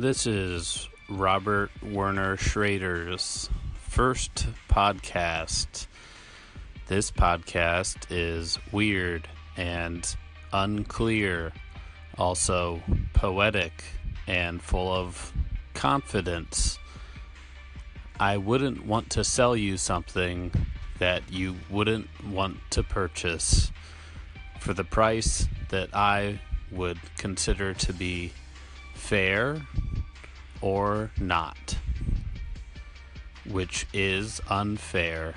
This is Robert Werner Schrader's first podcast. This podcast is weird and unclear, also poetic and full of confidence. I wouldn't want to sell you something that you wouldn't want to purchase for the price that I would consider to be fair or not, which is unfair.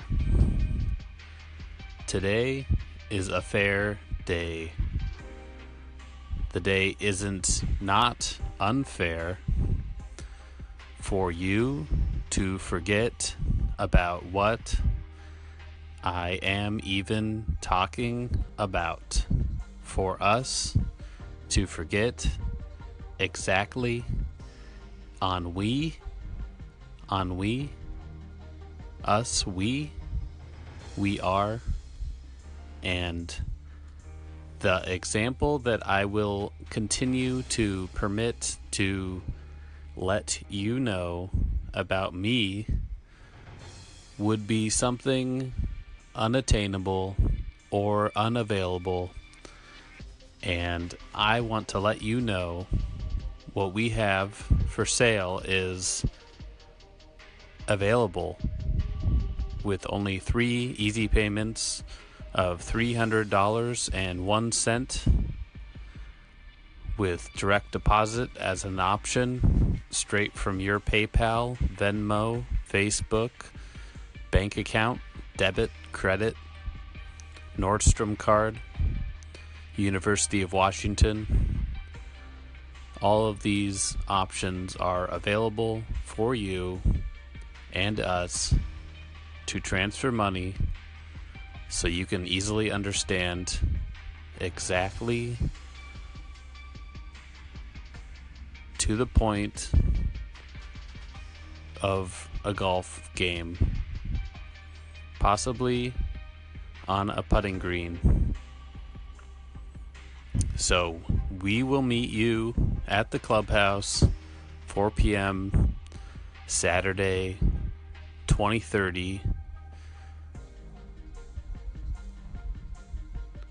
Today is a fair day. The day isn't not unfair for you to forget about what I am even talking about. For us to forget exactly on we, on we, us, we, we are, and the example that I will continue to permit to let you know about me would be something unattainable or unavailable. And I want to let you know what we have for sale is available with only three easy payments of $300 and one cent with direct deposit as an option straight from your PayPal, Venmo, Facebook, bank account, debit, credit, Nordstrom card, University of Washington. All of these options are available for you and us to transfer money so you can easily understand exactly to the point of a golf game, possibly on a putting green. So we will meet you at the clubhouse, 4 p.m. Saturday, 2030.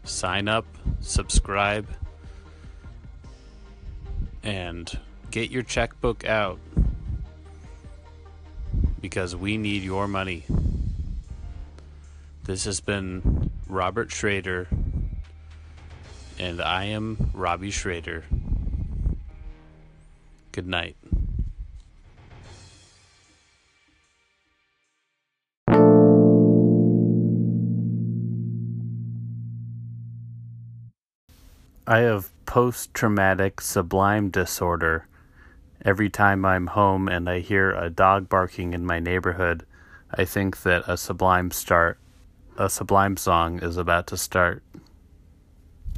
Sign up, subscribe, and get your checkbook out because we need your money. This has been Robert Schrader, and I am Robbie Schrader. Good night. I have post traumatic sublime disorder. Every time I'm home and I hear a dog barking in my neighborhood, I think that a sublime start a sublime song is about to start.